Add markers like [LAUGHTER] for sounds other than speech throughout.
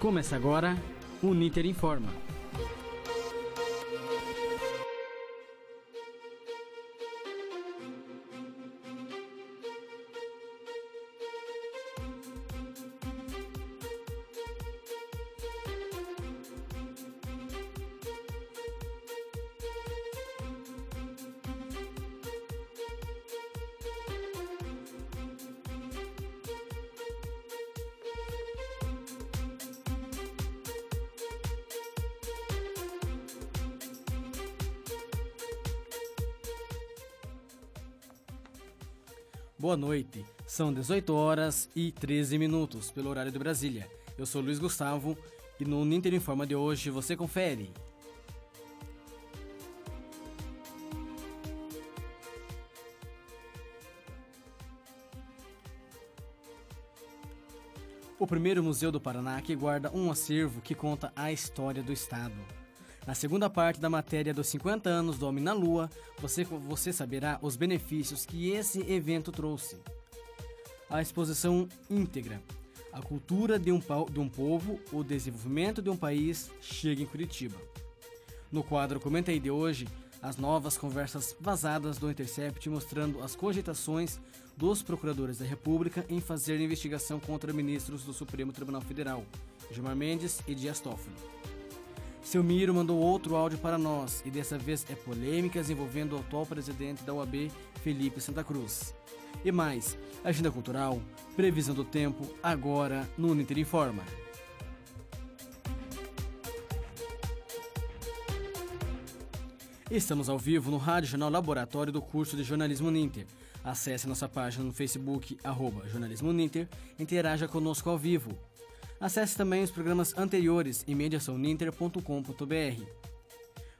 Começa agora o Niter Informa. Noite, são 18 horas e 13 minutos pelo horário de Brasília. Eu sou Luiz Gustavo e no Ninter Informa de hoje você confere. O primeiro museu do Paraná que guarda um acervo que conta a história do estado. Na segunda parte da matéria dos 50 anos do Homem na Lua, você, você saberá os benefícios que esse evento trouxe. A exposição íntegra, a cultura de um, de um povo, o desenvolvimento de um país, chega em Curitiba. No quadro Comenta aí de hoje, as novas conversas vazadas do Intercept mostrando as cogitações dos procuradores da República em fazer investigação contra ministros do Supremo Tribunal Federal, Gilmar Mendes e Dias Toffoli. Seu Miro mandou outro áudio para nós e dessa vez é polêmicas envolvendo o atual presidente da UAB, Felipe Santa Cruz. E mais, agenda cultural, previsão do tempo, agora no Ninter Informa. Estamos ao vivo no Rádio Jornal Laboratório do curso de Jornalismo Ninter. Acesse nossa página no Facebook, arroba Jornalismo Ninter, interaja conosco ao vivo. Acesse também os programas anteriores em mediaçãoninter.com.br.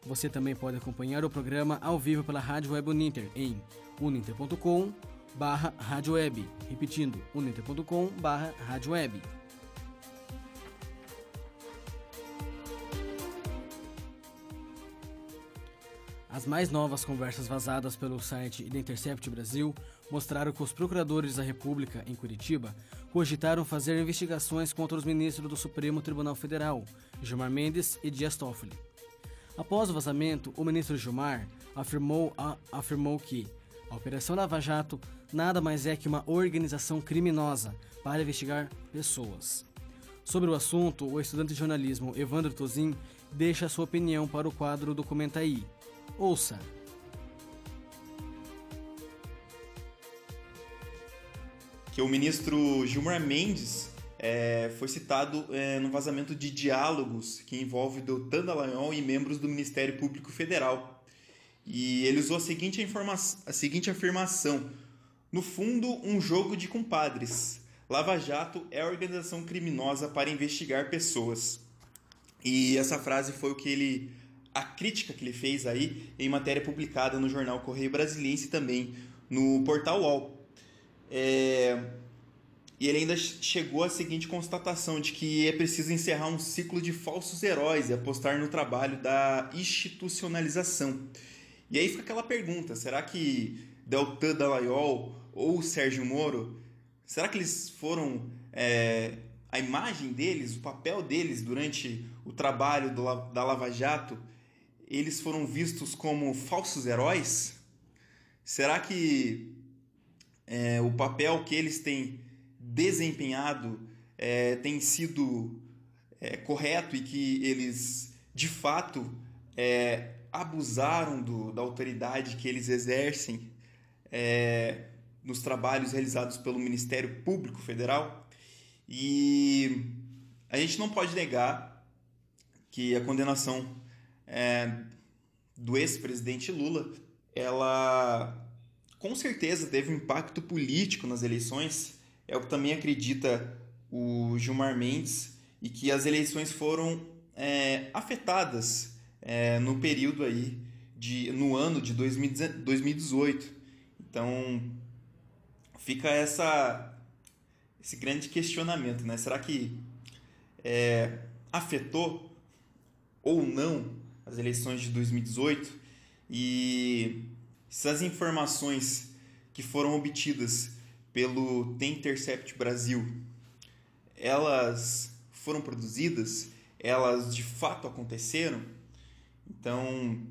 Você também pode acompanhar o programa ao vivo pela Rádio Web Uninter em uninter.com barra. Repetindo, uninter.com barra As mais novas conversas vazadas pelo site The Intercept Brasil mostraram que os procuradores da República em Curitiba cogitaram fazer investigações contra os ministros do Supremo Tribunal Federal, Gilmar Mendes e Dias Toffoli. Após o vazamento, o ministro Gilmar afirmou, a, afirmou que a Operação Lava Jato nada mais é que uma organização criminosa para investigar pessoas. Sobre o assunto, o estudante de jornalismo Evandro Tozin deixa sua opinião para o quadro Documenta aí. Ouça! Que o ministro Gilmar Mendes é, foi citado é, no vazamento de diálogos que envolve Doutan Dallagnol e membros do Ministério Público Federal. E ele usou a seguinte, a seguinte afirmação: No fundo, um jogo de compadres. Lava Jato é organização criminosa para investigar pessoas. E essa frase foi o que ele a crítica que ele fez aí em matéria publicada no jornal Correio Brasiliense e também no portal UOL. É... E ele ainda chegou à seguinte constatação de que é preciso encerrar um ciclo de falsos heróis e apostar no trabalho da institucionalização. E aí fica aquela pergunta, será que Deltan Dallagnol ou Sérgio Moro, será que eles foram... É, a imagem deles, o papel deles durante o trabalho do, da Lava Jato eles foram vistos como falsos heróis? Será que é, o papel que eles têm desempenhado é, tem sido é, correto e que eles de fato é, abusaram do, da autoridade que eles exercem é, nos trabalhos realizados pelo Ministério Público Federal? E a gente não pode negar que a condenação é, do ex-presidente Lula, ela com certeza teve um impacto político nas eleições. É o que também acredita o Gilmar Mendes e que as eleições foram é, afetadas é, no período aí de no ano de 2018. Então fica essa esse grande questionamento, né? Será que é, afetou ou não as eleições de 2018 e essas informações que foram obtidas pelo The Intercept Brasil, elas foram produzidas, elas de fato aconteceram. Então,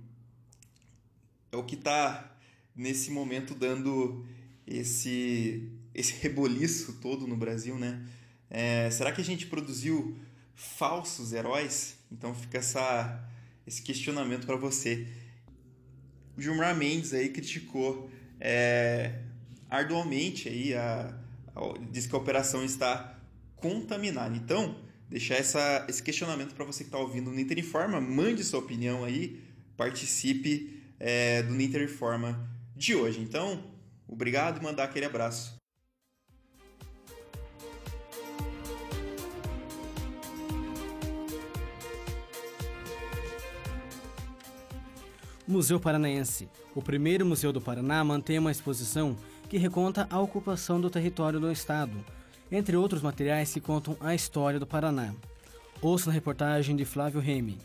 é o que está nesse momento dando esse esse reboliço todo no Brasil, né? É, será que a gente produziu falsos heróis? Então fica essa, esse questionamento para você. O Gilmar Mendes aí criticou é, arduamente aí a, a, diz que a operação está contaminada. Então, deixar essa, esse questionamento para você que está ouvindo no Interinforma, mande sua opinião aí, participe é, do Interinforma de hoje. Então, obrigado e mandar aquele abraço. Museu Paranaense. O primeiro museu do Paraná mantém uma exposição que reconta a ocupação do território do Estado, entre outros materiais que contam a história do Paraná. Ouça na reportagem de Flávio Remy.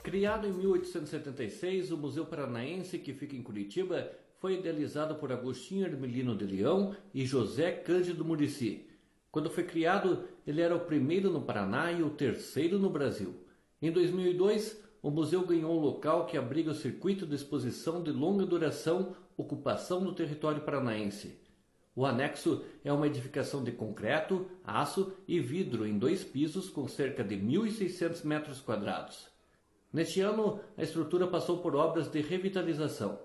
Criado em 1876, o Museu Paranaense, que fica em Curitiba, foi idealizado por Agostinho Hermelino de Leão e José Cândido Murici. Quando foi criado, ele era o primeiro no Paraná e o terceiro no Brasil. Em 2002, o museu ganhou um local que abriga o circuito de exposição de longa duração Ocupação do Território Paranaense. O anexo é uma edificação de concreto, aço e vidro em dois pisos com cerca de 1.600 metros quadrados. Neste ano, a estrutura passou por obras de revitalização.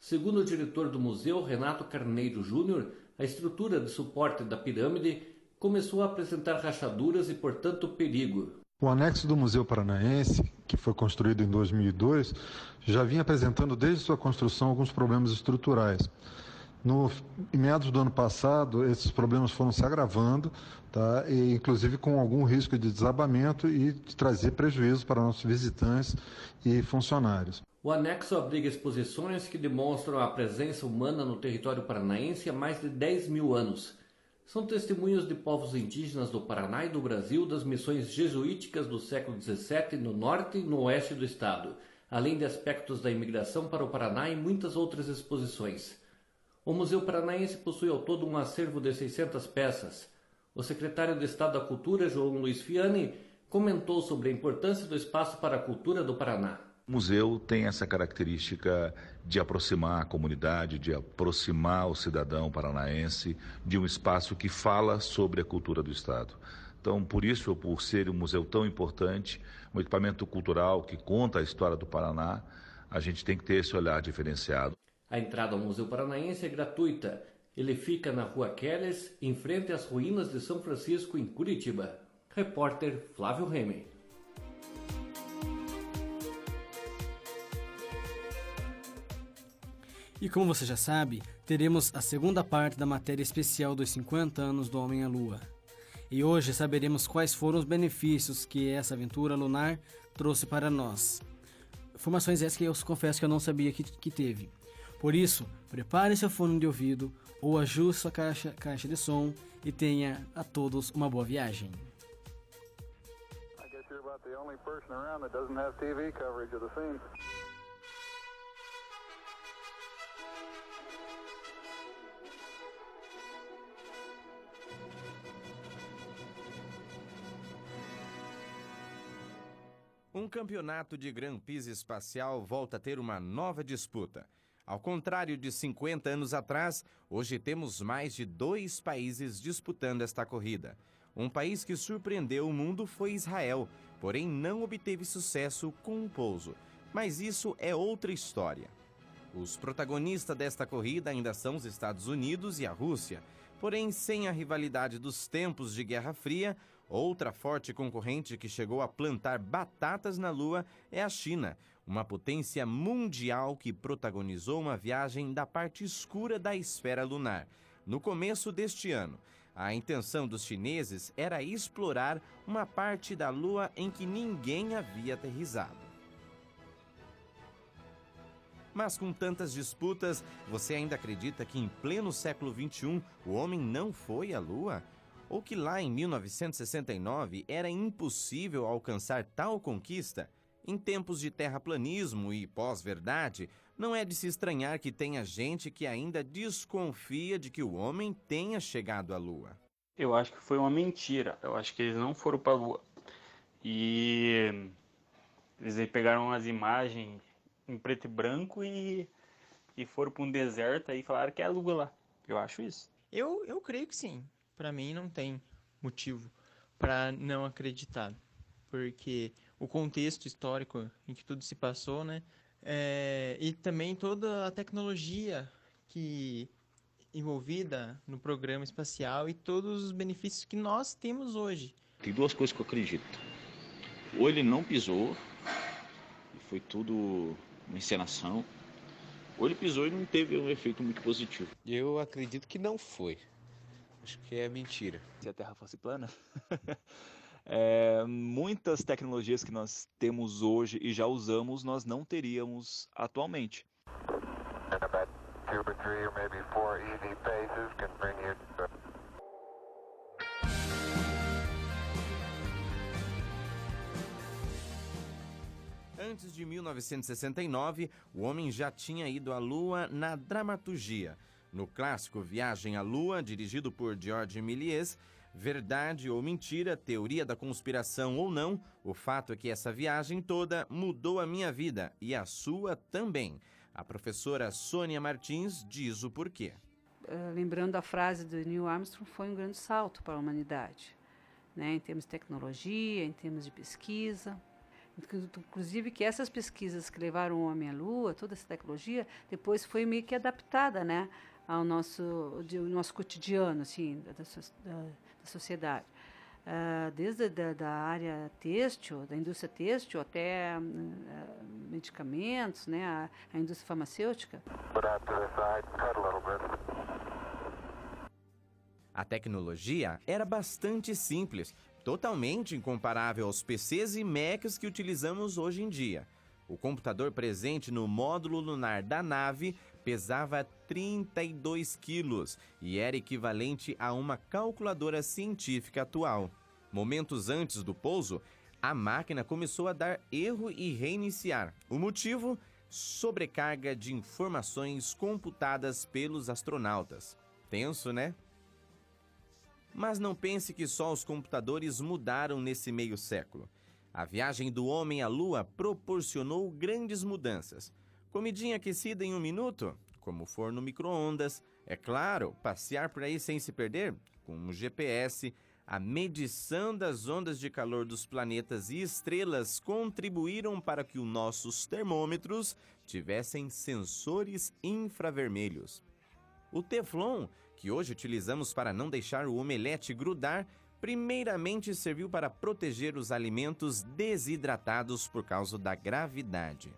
Segundo o diretor do museu, Renato Carneiro Júnior, a estrutura de suporte da pirâmide começou a apresentar rachaduras e, portanto, perigo. O anexo do Museu Paranaense, que foi construído em 2002, já vinha apresentando desde sua construção alguns problemas estruturais. No, em meados do ano passado, esses problemas foram se agravando, tá? e, inclusive com algum risco de desabamento e de trazer prejuízo para nossos visitantes e funcionários. O anexo abriga exposições que demonstram a presença humana no território paranaense há mais de 10 mil anos são testemunhos de povos indígenas do Paraná e do Brasil das missões jesuíticas do século XVII no norte e no oeste do estado, além de aspectos da imigração para o Paraná e muitas outras exposições. O Museu Paranaense possui ao todo um acervo de 600 peças. O secretário de Estado da Cultura, João Luiz Fiani, comentou sobre a importância do espaço para a cultura do Paraná. O museu tem essa característica de aproximar a comunidade, de aproximar o cidadão paranaense de um espaço que fala sobre a cultura do Estado. Então, por isso, por ser um museu tão importante, um equipamento cultural que conta a história do Paraná, a gente tem que ter esse olhar diferenciado. A entrada ao Museu Paranaense é gratuita. Ele fica na Rua Queles, em frente às ruínas de São Francisco, em Curitiba. Repórter Flávio Remy. E como você já sabe, teremos a segunda parte da matéria especial dos 50 anos do Homem à Lua. E hoje saberemos quais foram os benefícios que essa aventura lunar trouxe para nós. Informações essas que eu confesso que eu não sabia que, que teve. Por isso, prepare seu fone de ouvido ou ajuste sua caixa, caixa de som e tenha a todos uma boa viagem. You're about the only person around that doesn't have TV coverage of the scene. Um campeonato de Grand Prix espacial volta a ter uma nova disputa. Ao contrário de 50 anos atrás, hoje temos mais de dois países disputando esta corrida. Um país que surpreendeu o mundo foi Israel, porém não obteve sucesso com o pouso. Mas isso é outra história. Os protagonistas desta corrida ainda são os Estados Unidos e a Rússia. Porém, sem a rivalidade dos tempos de Guerra Fria, Outra forte concorrente que chegou a plantar batatas na Lua é a China, uma potência mundial que protagonizou uma viagem da parte escura da esfera lunar. No começo deste ano, a intenção dos chineses era explorar uma parte da Lua em que ninguém havia aterrizado. Mas com tantas disputas, você ainda acredita que em pleno século XXI o homem não foi à Lua? Ou que lá em 1969 era impossível alcançar tal conquista, em tempos de terraplanismo e pós-verdade, não é de se estranhar que tenha gente que ainda desconfia de que o homem tenha chegado à Lua. Eu acho que foi uma mentira. Eu acho que eles não foram para a Lua. E eles aí pegaram as imagens em preto e branco e, e foram para um deserto e falaram que é a Lua lá. Eu acho isso. Eu, eu creio que sim. Para mim não tem motivo para não acreditar, porque o contexto histórico em que tudo se passou, né? É, e também toda a tecnologia que envolvida no programa espacial e todos os benefícios que nós temos hoje. Tem duas coisas que eu acredito. Ou ele não pisou, e foi tudo uma encenação, ou ele pisou e não teve um efeito muito positivo. Eu acredito que não foi. Acho que é mentira. Se a Terra fosse plana, [LAUGHS] é, muitas tecnologias que nós temos hoje e já usamos, nós não teríamos atualmente. Antes de 1969, o homem já tinha ido à Lua na dramaturgia. No clássico Viagem à Lua, dirigido por George Méliès, verdade ou mentira, teoria da conspiração ou não, o fato é que essa viagem toda mudou a minha vida e a sua também. A professora Sônia Martins diz o porquê. Uh, lembrando a frase do Neil Armstrong, foi um grande salto para a humanidade, né, em termos de tecnologia, em termos de pesquisa. Inclusive que essas pesquisas que levaram o homem à Lua, toda essa tecnologia, depois foi meio que adaptada, né, ao nosso, de, nosso cotidiano, assim, da, da, da sociedade. Uh, desde da, da, área têxtil, da indústria têxtil, até uh, medicamentos, né, a, a indústria farmacêutica. A tecnologia era bastante simples, totalmente incomparável aos PCs e Macs que utilizamos hoje em dia. O computador presente no módulo lunar da nave pesava 32 quilos e era equivalente a uma calculadora científica atual. Momentos antes do pouso, a máquina começou a dar erro e reiniciar. O motivo? Sobrecarga de informações computadas pelos astronautas. Tenso, né? Mas não pense que só os computadores mudaram nesse meio século. A viagem do homem à Lua proporcionou grandes mudanças. Comidinha aquecida em um minuto? Como forno micro-ondas. É claro, passear por aí sem se perder? Com um GPS, a medição das ondas de calor dos planetas e estrelas contribuíram para que os nossos termômetros tivessem sensores infravermelhos. O Teflon, que hoje utilizamos para não deixar o omelete grudar, primeiramente serviu para proteger os alimentos desidratados por causa da gravidade.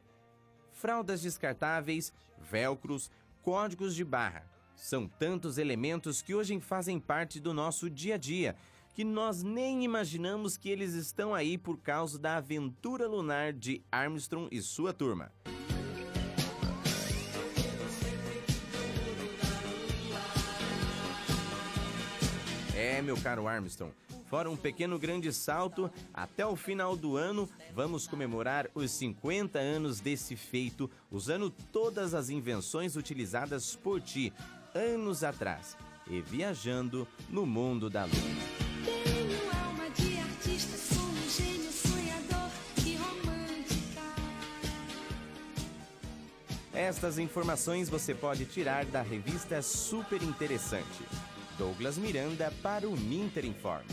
Fraldas descartáveis, velcros, códigos de barra. São tantos elementos que hoje fazem parte do nosso dia a dia que nós nem imaginamos que eles estão aí por causa da aventura lunar de Armstrong e sua turma. É, meu caro Armstrong, fora um pequeno grande salto, até o final do ano vamos comemorar os 50 anos desse feito, usando todas as invenções utilizadas por ti anos atrás e viajando no mundo da lua. Estas informações você pode tirar da revista Super Interessante. Douglas Miranda para o Ninter Informa.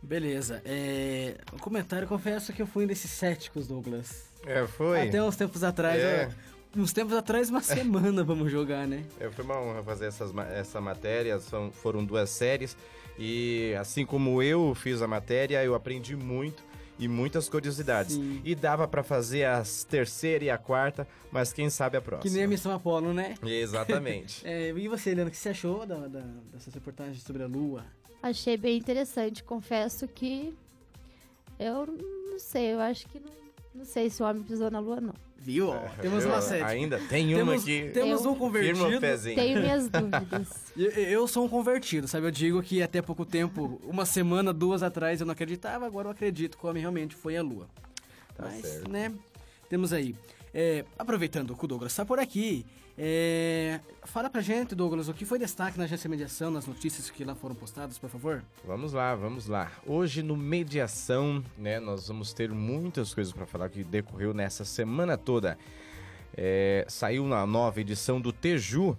Beleza. É... O comentário, confesso que eu fui um desses céticos, Douglas. É, foi. Até uns tempos atrás. É. Eu uns tempos atrás, uma [LAUGHS] semana vamos jogar, né? É, foi uma honra fazer essas, essa matéria, são, foram duas séries. E assim como eu fiz a matéria, eu aprendi muito e muitas curiosidades. Sim. E dava para fazer a terceira e a quarta, mas quem sabe a próxima. Que nem a Missão Apolo, né? Exatamente. [LAUGHS] é, e você, Helena, o que você achou da, da, dessas reportagens sobre a Lua? Achei bem interessante. Confesso que eu não sei, eu acho que não Não sei se o homem pisou na lua, não. Viu? Ó, temos uma série. Ainda tem uma temos, que. Temos Eu- um convertido. Firma o pezinho. Tenho minhas [LAUGHS] dúvidas. Eu, eu sou um convertido, sabe? Eu digo que até pouco tempo, uma semana, duas atrás, eu não acreditava, agora eu acredito que o homem realmente foi a lua. Tá Mas, certo. né? Temos aí. É, aproveitando que o Douglas está por aqui, é, fala pra gente, Douglas, o que foi destaque na agência mediação, nas notícias que lá foram postadas, por favor? Vamos lá, vamos lá. Hoje no Mediação, né, nós vamos ter muitas coisas para falar que decorreu nessa semana toda. É, saiu na nova edição do Teju,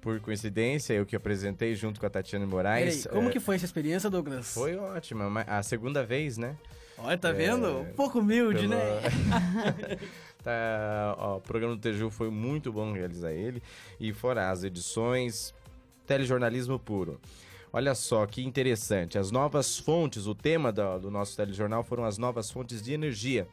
por coincidência, eu que apresentei junto com a Tatiana Moraes. Peraí, como É, que foi essa experiência, Douglas? Foi ótima, a segunda vez, né? Olha, tá É, vendo? Um pouco humilde, pela- né? [LAUGHS] tá, ó, o programa do Teju foi muito bom realizar ele. E fora as edições, telejornalismo puro. Olha só que interessante, as novas fontes, o tema do, do nosso telejornal foram as novas fontes de energia.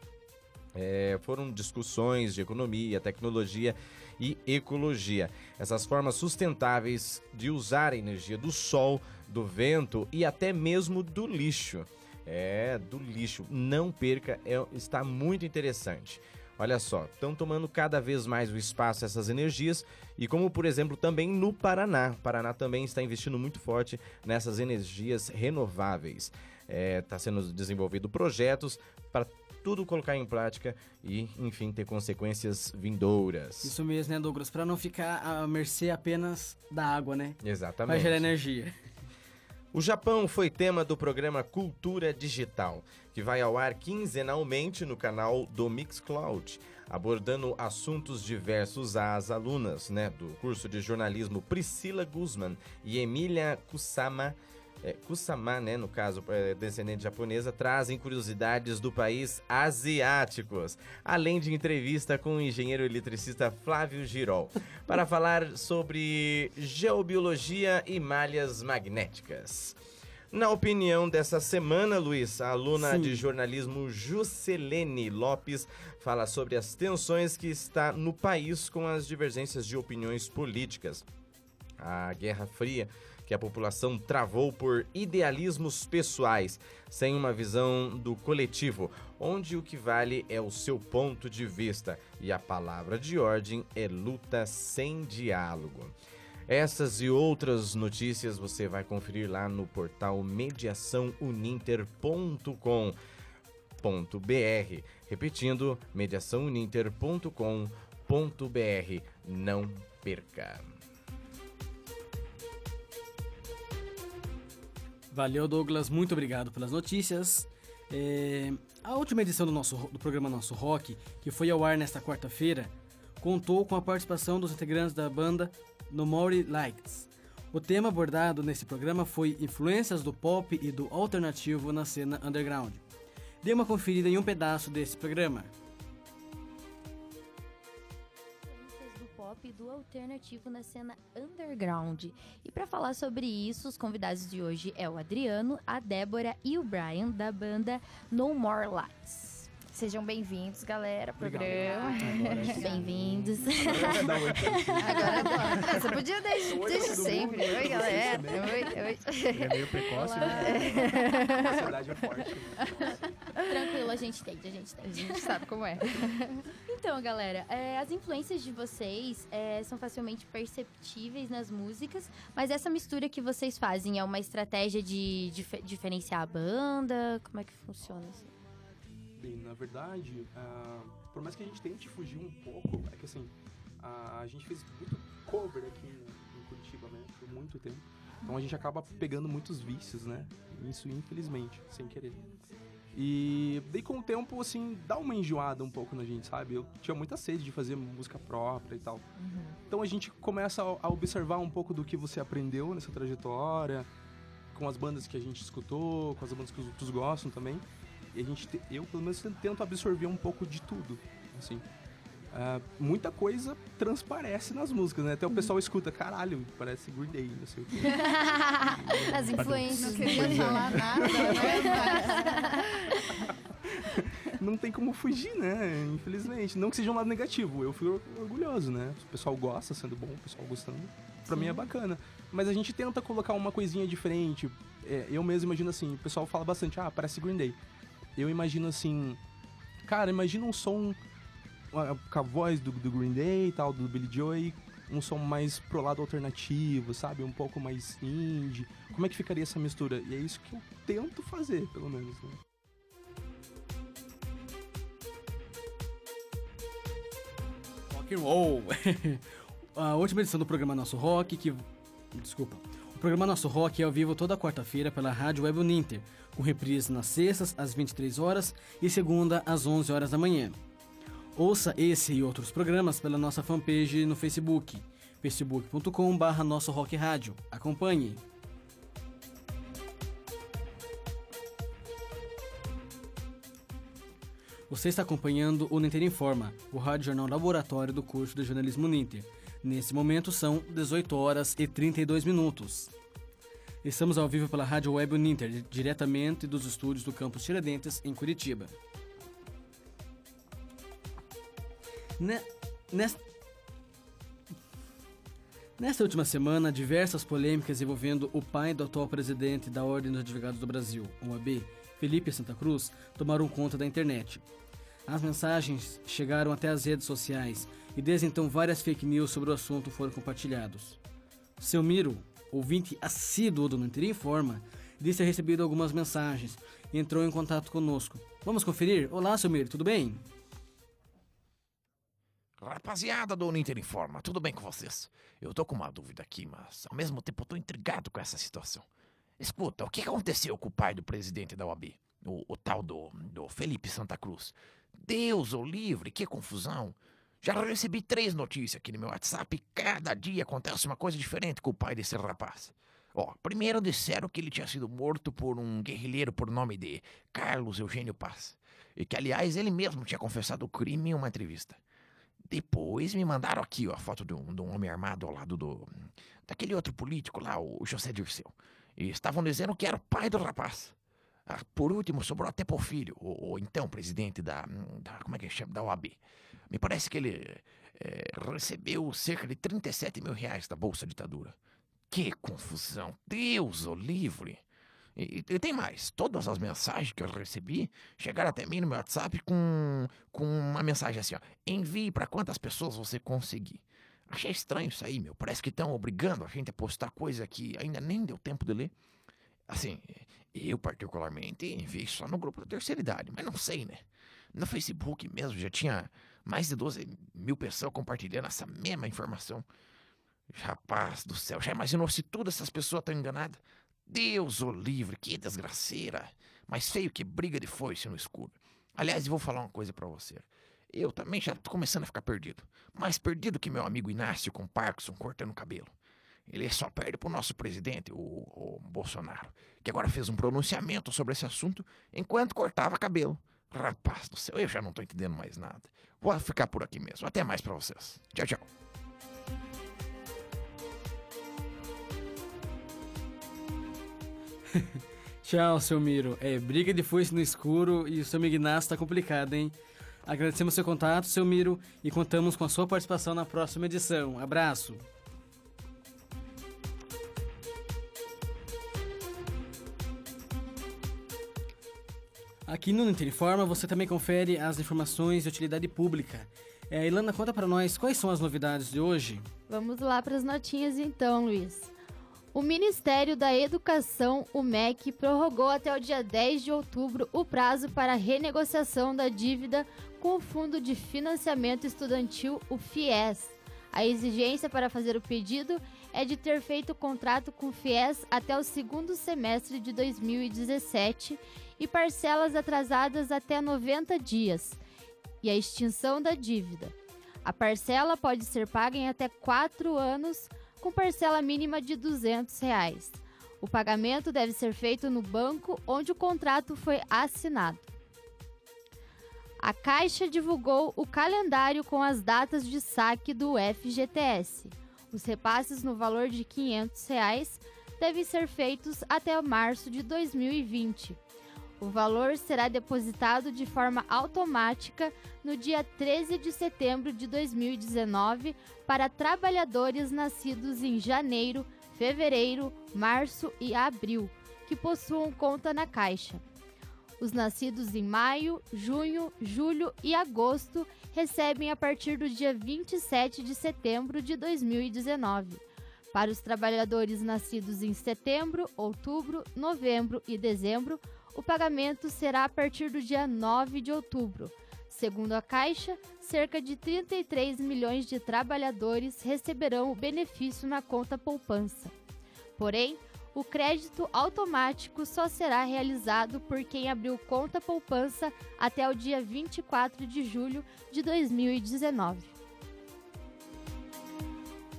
É, foram discussões de economia, tecnologia e ecologia. Essas formas sustentáveis de usar a energia do sol, do vento e até mesmo do lixo. É, do lixo. Não perca, é- está muito interessante. Olha só, estão tomando cada vez mais o espaço essas energias e como, por exemplo, também no Paraná. O Paraná também está investindo muito forte nessas energias renováveis. Está sendo desenvolvido projetos para tudo colocar em prática e, enfim, ter consequências vindouras. Isso mesmo, né, Douglas? Pra não ficar à mercê apenas da água, né? Exatamente. Vai gerar energia. O Japão foi tema do programa Cultura Digital, que vai ao ar quinzenalmente no canal do Mixcloud, abordando assuntos diversos às alunas né, do curso de jornalismo Priscila Guzman e Emília Kusama. É, Kusama, né, no caso, é, descendente japonesa, trazem curiosidades do país asiáticos, além de entrevista com o engenheiro eletricista Flávio Girol, para falar sobre geobiologia e malhas magnéticas. Na opinião dessa semana, Luiz, a aluna Sim. de jornalismo Juscelene Lopes fala sobre as tensões que está no país com as divergências de opiniões políticas. A Guerra Fria, que a população travou por idealismos pessoais, sem uma visão do coletivo, onde o que vale é o seu ponto de vista e a palavra de ordem é luta sem diálogo. Essas e outras notícias você vai conferir lá no portal mediaçãouninter.com.br. Repetindo, mediaçãouninter.com.br. Não perca. Valeu, Douglas. Muito obrigado pelas notícias. É, a última edição do, nosso, do programa Nosso Rock, que foi ao ar nesta quarta-feira, contou com a participação dos integrantes da banda No More Lights. O tema abordado nesse programa foi influências do pop e do alternativo na cena underground. Dê uma conferida em um pedaço desse programa. Do alternativo na cena underground. E para falar sobre isso, os convidados de hoje é o Adriano, a Débora e o Brian da banda No More Lights. Sejam bem-vindos, galera, ao programa. Bem-vindos. Agora, bom, você podia desde, desde sempre. Oi, galera. Oi, oi. Ele é meio precoce, né? A ansiedade é forte. Tranquilo, a gente entende, a gente entende. A gente sabe como é. Então, galera, é, as influências de vocês é, são facilmente perceptíveis nas músicas, mas essa mistura que vocês fazem é uma estratégia de dif- diferenciar a banda? Como é que funciona assim? Na verdade, ah, por mais que a gente tente fugir um pouco, é que assim, a, a gente fez muito cover aqui em, em Curitiba, né? Por muito tempo. Então a gente acaba pegando muitos vícios, né? Isso, infelizmente, sem querer. E daí com o tempo, assim, dá uma enjoada um pouco na gente, sabe? Eu tinha muita sede de fazer música própria e tal. Então a gente começa a observar um pouco do que você aprendeu nessa trajetória, com as bandas que a gente escutou, com as bandas que os outros gostam também. A gente, te- eu pelo menos tento absorver um pouco de tudo, assim. Ah, muita coisa transparece nas músicas, né? Até o pessoal escuta, caralho, parece Green Day, não sei o quê. [LAUGHS] As influências. Não queria é. falar nada, né? [LAUGHS] não tem como fugir, né? Infelizmente. Não que seja um lado negativo. Eu fico orgulhoso, né? O pessoal gosta, sendo bom, o pessoal gostando. Pra mim é bacana. Mas a gente tenta colocar uma coisinha diferente. É, eu mesmo imagino assim, o pessoal fala bastante, ah, parece Green Day. Eu imagino assim, Cara, imagina um som uma- com a voz do, do Green Day e tal, do Billy Joy, um som mais pro lado alternativo, sabe? Um pouco mais indie. Como é que ficaria essa mistura? E é isso que eu tento fazer, pelo menos, né? Rock and roll. [LAUGHS] a última edição do programa Nosso Rock, que. Desculpa. O programa Nosso Rock é ao vivo toda quarta-feira pela Rádio Web Uninter, com reprise nas sextas às 23 horas e segunda às 11 horas da manhã. Ouça esse e outros programas pela nossa fanpage no Facebook, facebook.com.br Nosso Rock Rádio. Acompanhe. Você está acompanhando o Ninter Informa, o rádio jornal laboratório do curso de jornalismo Ninter. Nesse momento são 18 horas e 32 minutos. Estamos ao vivo pela Rádio Web Uninter, diretamente dos estúdios do campus Tiradentes, em Curitiba. Ne- nes- Nesta última semana, diversas polêmicas envolvendo o pai do atual presidente da Ordem dos Advogados do Brasil, OAB, Felipe Santa Cruz, tomaram conta da internet. As mensagens chegaram até as redes sociais e desde então várias fake news sobre o assunto foram compartilhados. Seu Miro, ouvinte assíduo do Ninter Informa, disse ter recebido algumas mensagens e entrou em contato conosco. Vamos conferir? Olá, seu Miro, tudo bem? Rapaziada do Uninter Informa, tudo bem com vocês? Eu tô com uma dúvida aqui, mas ao mesmo tempo eu tô intrigado com essa situação. Escuta, o que aconteceu com o pai do presidente da OAB? O, o tal do, do Felipe Santa Cruz. Deus o livre, que confusão. Já recebi três notícias aqui no meu WhatsApp e cada dia acontece uma coisa diferente com o pai desse rapaz. Ó, primeiro disseram que ele tinha sido morto por um guerrilheiro por nome de Carlos Eugênio Paz. E que, aliás, ele mesmo tinha confessado o crime em uma entrevista. Depois me mandaram aqui ó, a foto de um, de um homem armado ao lado do. daquele outro político lá, o José Dirceu. E estavam dizendo que era o pai do rapaz. Ah, por último, sobrou até pro filho, o, o então presidente da, da. Como é que chama? Da OAB. Me parece que ele eh, recebeu cerca de 37 mil reais da Bolsa Ditadura. Que confusão! Deus o livre! E, e tem mais, todas as mensagens que eu recebi chegaram até mim no meu WhatsApp com, com uma mensagem assim, ó. Envie para quantas pessoas você conseguir. Achei estranho isso aí, meu. Parece que estão obrigando a gente a postar coisa que ainda nem deu tempo de ler. Assim, eu particularmente enviei só no grupo da terceira idade, mas não sei, né? No Facebook mesmo já tinha mais de 12 mil pessoas compartilhando essa mesma informação. Rapaz do céu, já imaginou se todas essas pessoas estão enganadas? Deus o livre, que desgraceira. Mais feio que briga de foice no escuro. Aliás, vou falar uma coisa pra você. Eu também já tô começando a ficar perdido. Mais perdido que meu amigo Inácio com Parkinson cortando o cabelo. Ele só perde pro nosso presidente, o, o Bolsonaro, que agora fez um pronunciamento sobre esse assunto enquanto cortava cabelo. Rapaz do céu, eu já não tô entendendo mais nada. Vou ficar por aqui mesmo. Até mais pra vocês. Tchau, tchau. [LAUGHS] Tchau, seu Miro. É, briga de foice no escuro e o seu Ignacio tá complicado, hein? Agradecemos seu contato, seu Miro, e contamos com a sua participação na próxima edição. Abraço. Aqui no Interinforma você também confere as informações de utilidade pública. É, Ilana, conta para nós quais são as novidades de hoje. Vamos lá para as notinhas então, Luiz. O Ministério da Educação, o MEC, prorrogou até o dia 10 de outubro o prazo para a renegociação da dívida com o Fundo de Financiamento Estudantil, o FIES. A exigência para fazer o pedido é de ter feito o contrato com o FIES até o segundo semestre de 2017 e parcelas atrasadas até 90 dias, e a extinção da dívida. A parcela pode ser paga em até 4 anos, com parcela mínima de 200 reais. O pagamento deve ser feito no banco onde o contrato foi assinado. A Caixa divulgou o calendário com as datas de saque do FGTS. Os repasses no valor de 500 reais devem ser feitos até março de 2020. O valor será depositado de forma automática no dia 13 de setembro de 2019 para trabalhadores nascidos em janeiro, fevereiro, março e abril, que possuam conta na Caixa. Os nascidos em maio, junho, julho e agosto recebem a partir do dia 27 de setembro de 2019. Para os trabalhadores nascidos em setembro, outubro, novembro e dezembro, o pagamento será a partir do dia 9 de outubro. Segundo a Caixa, cerca de 33 milhões de trabalhadores receberão o benefício na conta poupança. Porém, o crédito automático só será realizado por quem abriu conta poupança até o dia 24 de julho de 2019.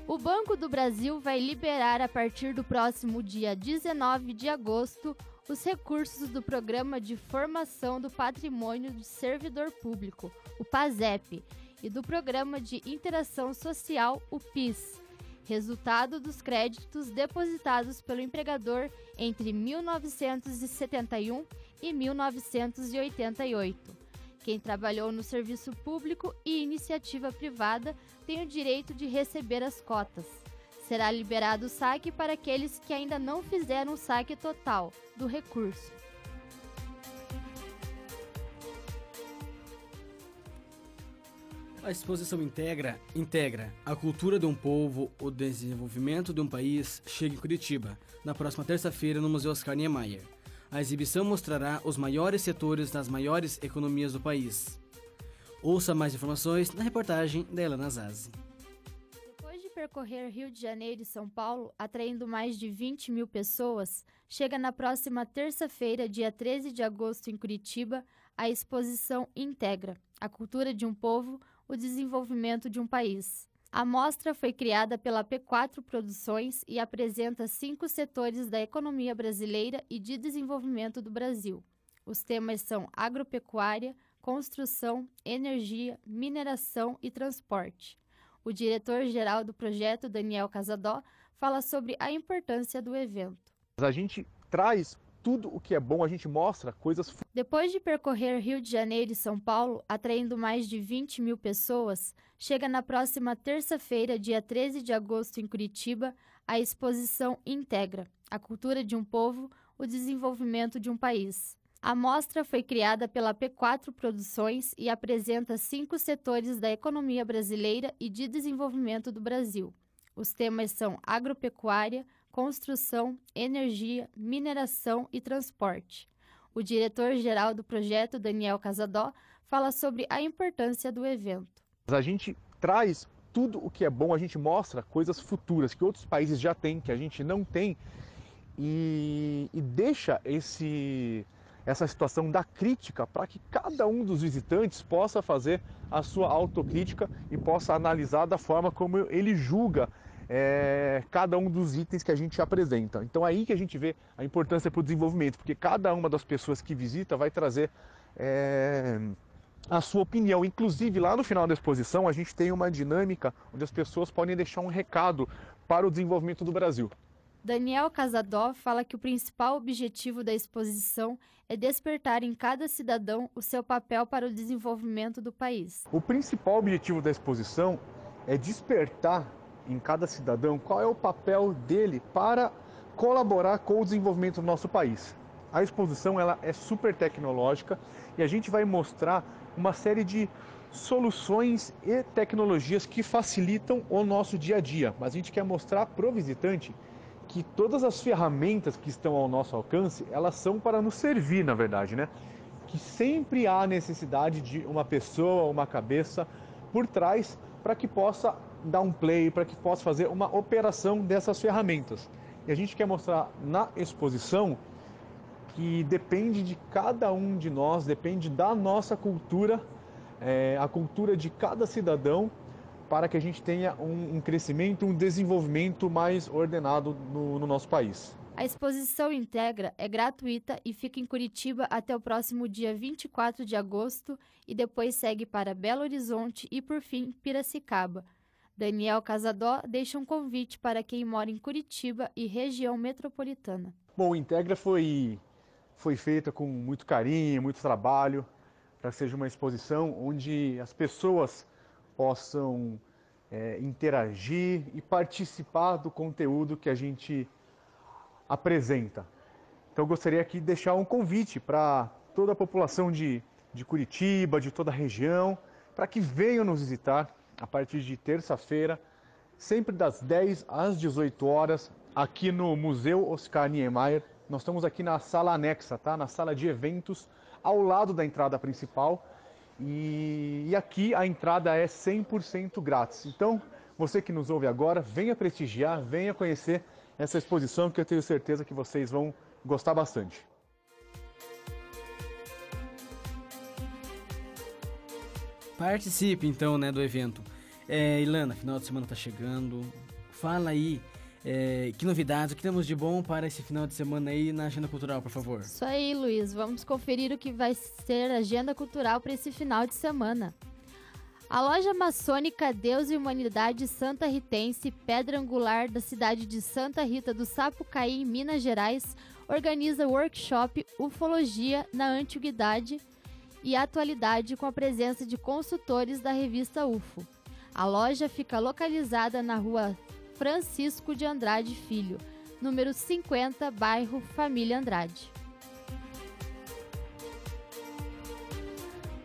O Banco do Brasil vai liberar a partir do próximo dia 19 de agosto os recursos do Programa de Formação do Patrimônio do Servidor Público, o PASEP, e do Programa de Interação Social, o PIS, resultado dos créditos depositados pelo empregador entre 1971 e 1988. Quem trabalhou no serviço público e iniciativa privada tem o direito de receber as cotas. Será liberado o saque para aqueles que ainda não fizeram o saque total do recurso. A exposição integra, integra a cultura de um povo, o desenvolvimento de um país, chega em Curitiba, na próxima terça-feira no Museu Oscar Niemeyer. A exibição mostrará os maiores setores das maiores economias do país. Ouça mais informações na reportagem da Helena Zazi. Percorrer Rio de Janeiro e São Paulo, atraindo mais de 20 mil pessoas, chega na próxima terça-feira, dia 13 de agosto, em Curitiba, a exposição Integra a cultura de um povo, o desenvolvimento de um país. A mostra foi criada pela P4 Produções e apresenta cinco setores da economia brasileira e de desenvolvimento do Brasil. Os temas são agropecuária, construção, energia, mineração e transporte. O diretor-geral do projeto, Daniel Casadó, fala sobre a importância do evento. A gente traz tudo o que é bom, a gente mostra coisas. Depois de percorrer Rio de Janeiro e São Paulo, atraindo mais de 20 mil pessoas, chega na próxima terça-feira, dia 13 de agosto, em Curitiba, a exposição Integra a cultura de um povo, o desenvolvimento de um país. A mostra foi criada pela P4 Produções e apresenta cinco setores da economia brasileira e de desenvolvimento do Brasil. Os temas são agropecuária, construção, energia, mineração e transporte. O diretor-geral do projeto, Daniel Casadó, fala sobre a importância do evento. A gente traz tudo o que é bom, a gente mostra coisas futuras que outros países já têm, que a gente não tem, e, e deixa esse, essa situação da crítica para que cada um dos visitantes possa fazer a sua autocrítica e possa analisar da forma como ele julga é, cada um dos itens que a gente apresenta. Então aí que a gente vê a importância para o desenvolvimento, porque cada uma das pessoas que visita vai trazer é, a sua opinião. Inclusive lá no final da exposição a gente tem uma dinâmica onde as pessoas podem deixar um recado para o desenvolvimento do Brasil. Daniel Casadó fala que o principal objetivo da exposição é despertar em cada cidadão o seu papel para o desenvolvimento do país. O principal objetivo da exposição é despertar em cada cidadão qual é o papel dele para colaborar com o desenvolvimento do nosso país. A exposição ela é super tecnológica e a gente vai mostrar uma série de soluções e tecnologias que facilitam o nosso dia a dia. Mas a gente quer mostrar para o visitante que todas as ferramentas que estão ao nosso alcance, elas são para nos servir, na verdade, né? Que sempre há necessidade de uma pessoa, uma cabeça por trás para que possa dar um play, para que possa fazer uma operação dessas ferramentas. E a gente quer mostrar na exposição que depende de cada um de nós, depende da nossa cultura, é, a cultura de cada cidadão, para que a gente tenha um, um crescimento, um desenvolvimento mais ordenado no, no nosso país. A exposição Integra é gratuita e fica em Curitiba até o próximo dia 24 de agosto e depois segue para Belo Horizonte e, por fim, Piracicaba. Daniel Casadó deixa um convite para quem mora em Curitiba e região metropolitana. Bom, o Integra foi, foi feita com muito carinho, muito trabalho, para que seja uma exposição onde as pessoas possam é, interagir e participar do conteúdo que a gente apresenta. Então eu gostaria aqui de deixar um convite para toda a população de, de Curitiba, de toda a região, para que venham nos visitar a partir de terça-feira, sempre das 10 às 18 horas, aqui no Museu Oscar Niemeyer. Nós estamos aqui na sala anexa, tá? Na sala de eventos, ao lado da entrada principal. E, e aqui a entrada é 100% grátis. Então, você que nos ouve agora, venha prestigiar, venha conhecer essa exposição que eu tenho certeza que vocês vão gostar bastante. Participe então, né, do evento. É, Ilana, final de semana tá chegando. Fala aí é, que novidades, o que temos de bom para esse final de semana aí na agenda cultural, por favor. Isso aí, Luiz. Vamos conferir o que vai ser a agenda cultural para esse final de semana. A loja maçônica Deus e Humanidade Santa Ritense, pedra angular da cidade de Santa Rita do Sapucaí, em Minas Gerais, organiza workshop Ufologia na Antiguidade e Atualidade com a presença de consultores da revista UFO. A loja fica localizada na rua Francisco de Andrade Filho, número 50, bairro Família Andrade.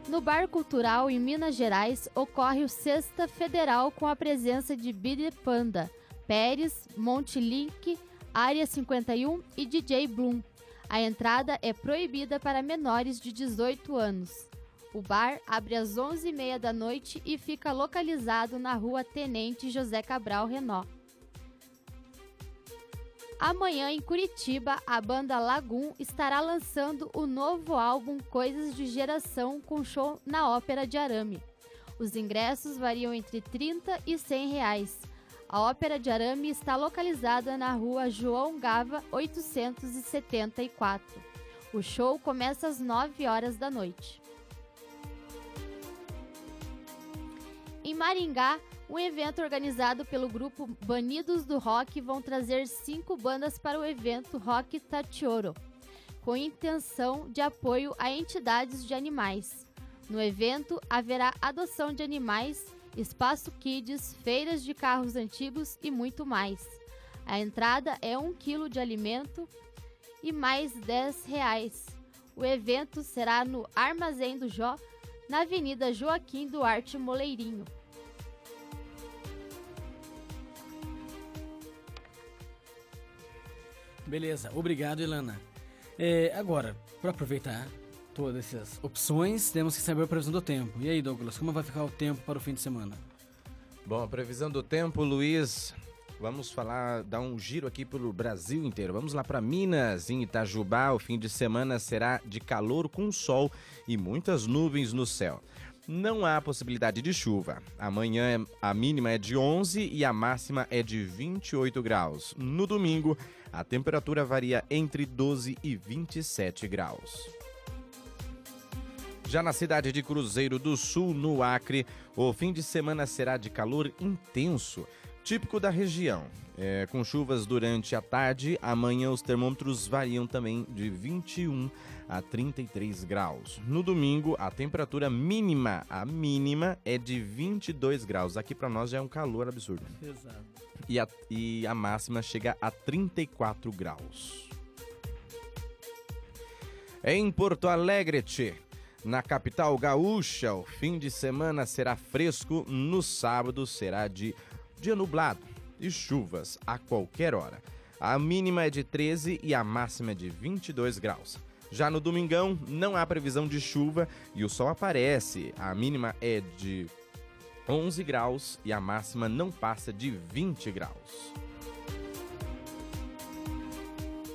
No Bar Cultural, em Minas Gerais, ocorre o Sexta Federal com a presença de Billy Panda, Pérez, Monte Link, Área 51 e DJ Bloom. A entrada é proibida para menores de 18 anos. O bar abre às 11h30 da noite e fica localizado na rua Tenente José Cabral Renó. Amanhã em Curitiba, a banda Lagoon estará lançando o novo álbum Coisas de Geração com show na Ópera de Arame. Os ingressos variam entre 30 e 100 reais. A Ópera de Arame está localizada na rua João Gava 874. O show começa às 9 horas da noite. Em Maringá, um evento organizado pelo grupo Banidos do Rock vão trazer cinco bandas para o evento Rock Tatioro, com intenção de apoio a entidades de animais. No evento haverá adoção de animais, espaço kids, feiras de carros antigos e muito mais. A entrada é um quilo de alimento e mais 10 reais. O evento será no Armazém do Jó, na Avenida Joaquim Duarte Moleirinho. Beleza, obrigado, Ilana. É, agora, para aproveitar todas essas opções, temos que saber a previsão do tempo. E aí, Douglas, como vai ficar o tempo para o fim de semana? Bom, a previsão do tempo, Luiz. Vamos falar, dar um giro aqui pelo Brasil inteiro. Vamos lá para Minas, em Itajubá. O fim de semana será de calor com sol e muitas nuvens no céu. Não há possibilidade de chuva. Amanhã a mínima é de 11 e a máxima é de 28 graus. No domingo, a temperatura varia entre 12 e 27 graus. Já na cidade de Cruzeiro do Sul, no Acre, o fim de semana será de calor intenso, típico da região. É, com chuvas durante a tarde, amanhã os termômetros variam também de 21 a 33 graus. No domingo, a temperatura mínima, a mínima é de 22 graus. Aqui para nós já é um calor absurdo. Exato. E a, e a máxima chega a 34 graus. Em Porto Alegre, tchê, na capital gaúcha, o fim de semana será fresco, no sábado será de dia nublado e chuvas a qualquer hora. A mínima é de 13 e a máxima é de 22 graus. Já no domingão, não há previsão de chuva e o sol aparece. A mínima é de 11 graus e a máxima não passa de 20 graus.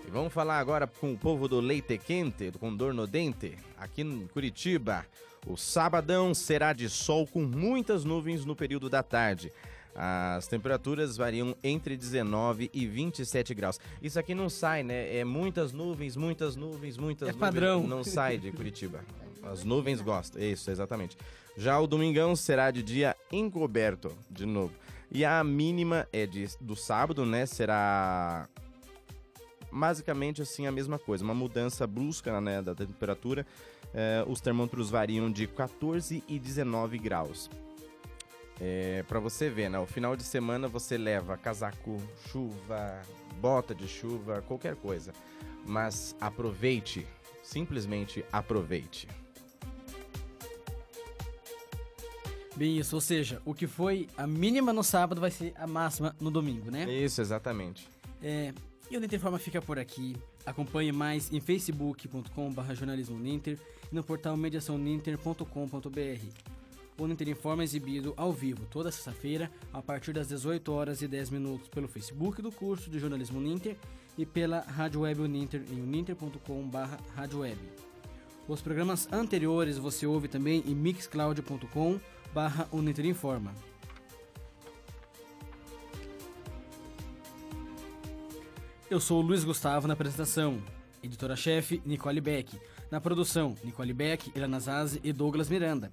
E vamos falar agora com o povo do Leite Quente, do Condor no Dente, aqui em Curitiba. O sabadão será de sol com muitas nuvens no período da tarde. As temperaturas variam entre 19 e 27 graus. Isso aqui não sai, né? É muitas nuvens, muitas nuvens, muitas é nuvens. padrão. Não sai de Curitiba. [LAUGHS] As nuvens gostam. Isso, exatamente. Já o domingão será de dia encoberto, de novo. E a mínima é de, do sábado, né? Será basicamente assim a mesma coisa. Uma mudança brusca né, da temperatura. Eh, os termômetros variam de 14 e 19 graus. É, para você ver, né? O final de semana você leva casaco, chuva, bota de chuva, qualquer coisa. Mas aproveite, Simplesmente aproveite. Bem isso, ou seja, o que foi a mínima no sábado vai ser a máxima no domingo, né? Isso, exatamente. É, e o Ninter Informa fica por aqui. Acompanhe mais em facebook.com.br jornalismo Ninter e no portal mediaçãoninter.com.br. O Ninter Informa é exibido ao vivo toda sexta-feira, a partir das 18 horas e 10 minutos, pelo Facebook do curso de jornalismo Ninter e pela Rádio Web Uninter em uninter.com.br radioweb. Os programas anteriores você ouve também em mixcloud.com barra Uninter Informa. Eu sou o Luiz Gustavo na apresentação, editora-chefe Nicole Beck, na produção Nicole Beck, Ilana Zazi e Douglas Miranda.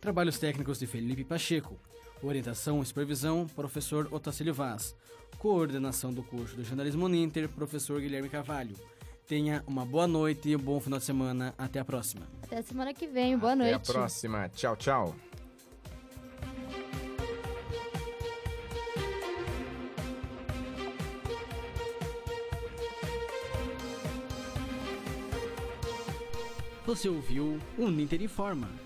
Trabalhos técnicos de Felipe Pacheco. Orientação e supervisão, professor Otacílio Vaz. Coordenação do curso de jornalismo Ninter, professor Guilherme Carvalho. Tenha uma boa noite e um bom final de semana. Até a próxima. Até semana que vem. Boa Até noite. a próxima. Tchau, tchau. Você ouviu o Ninter Informa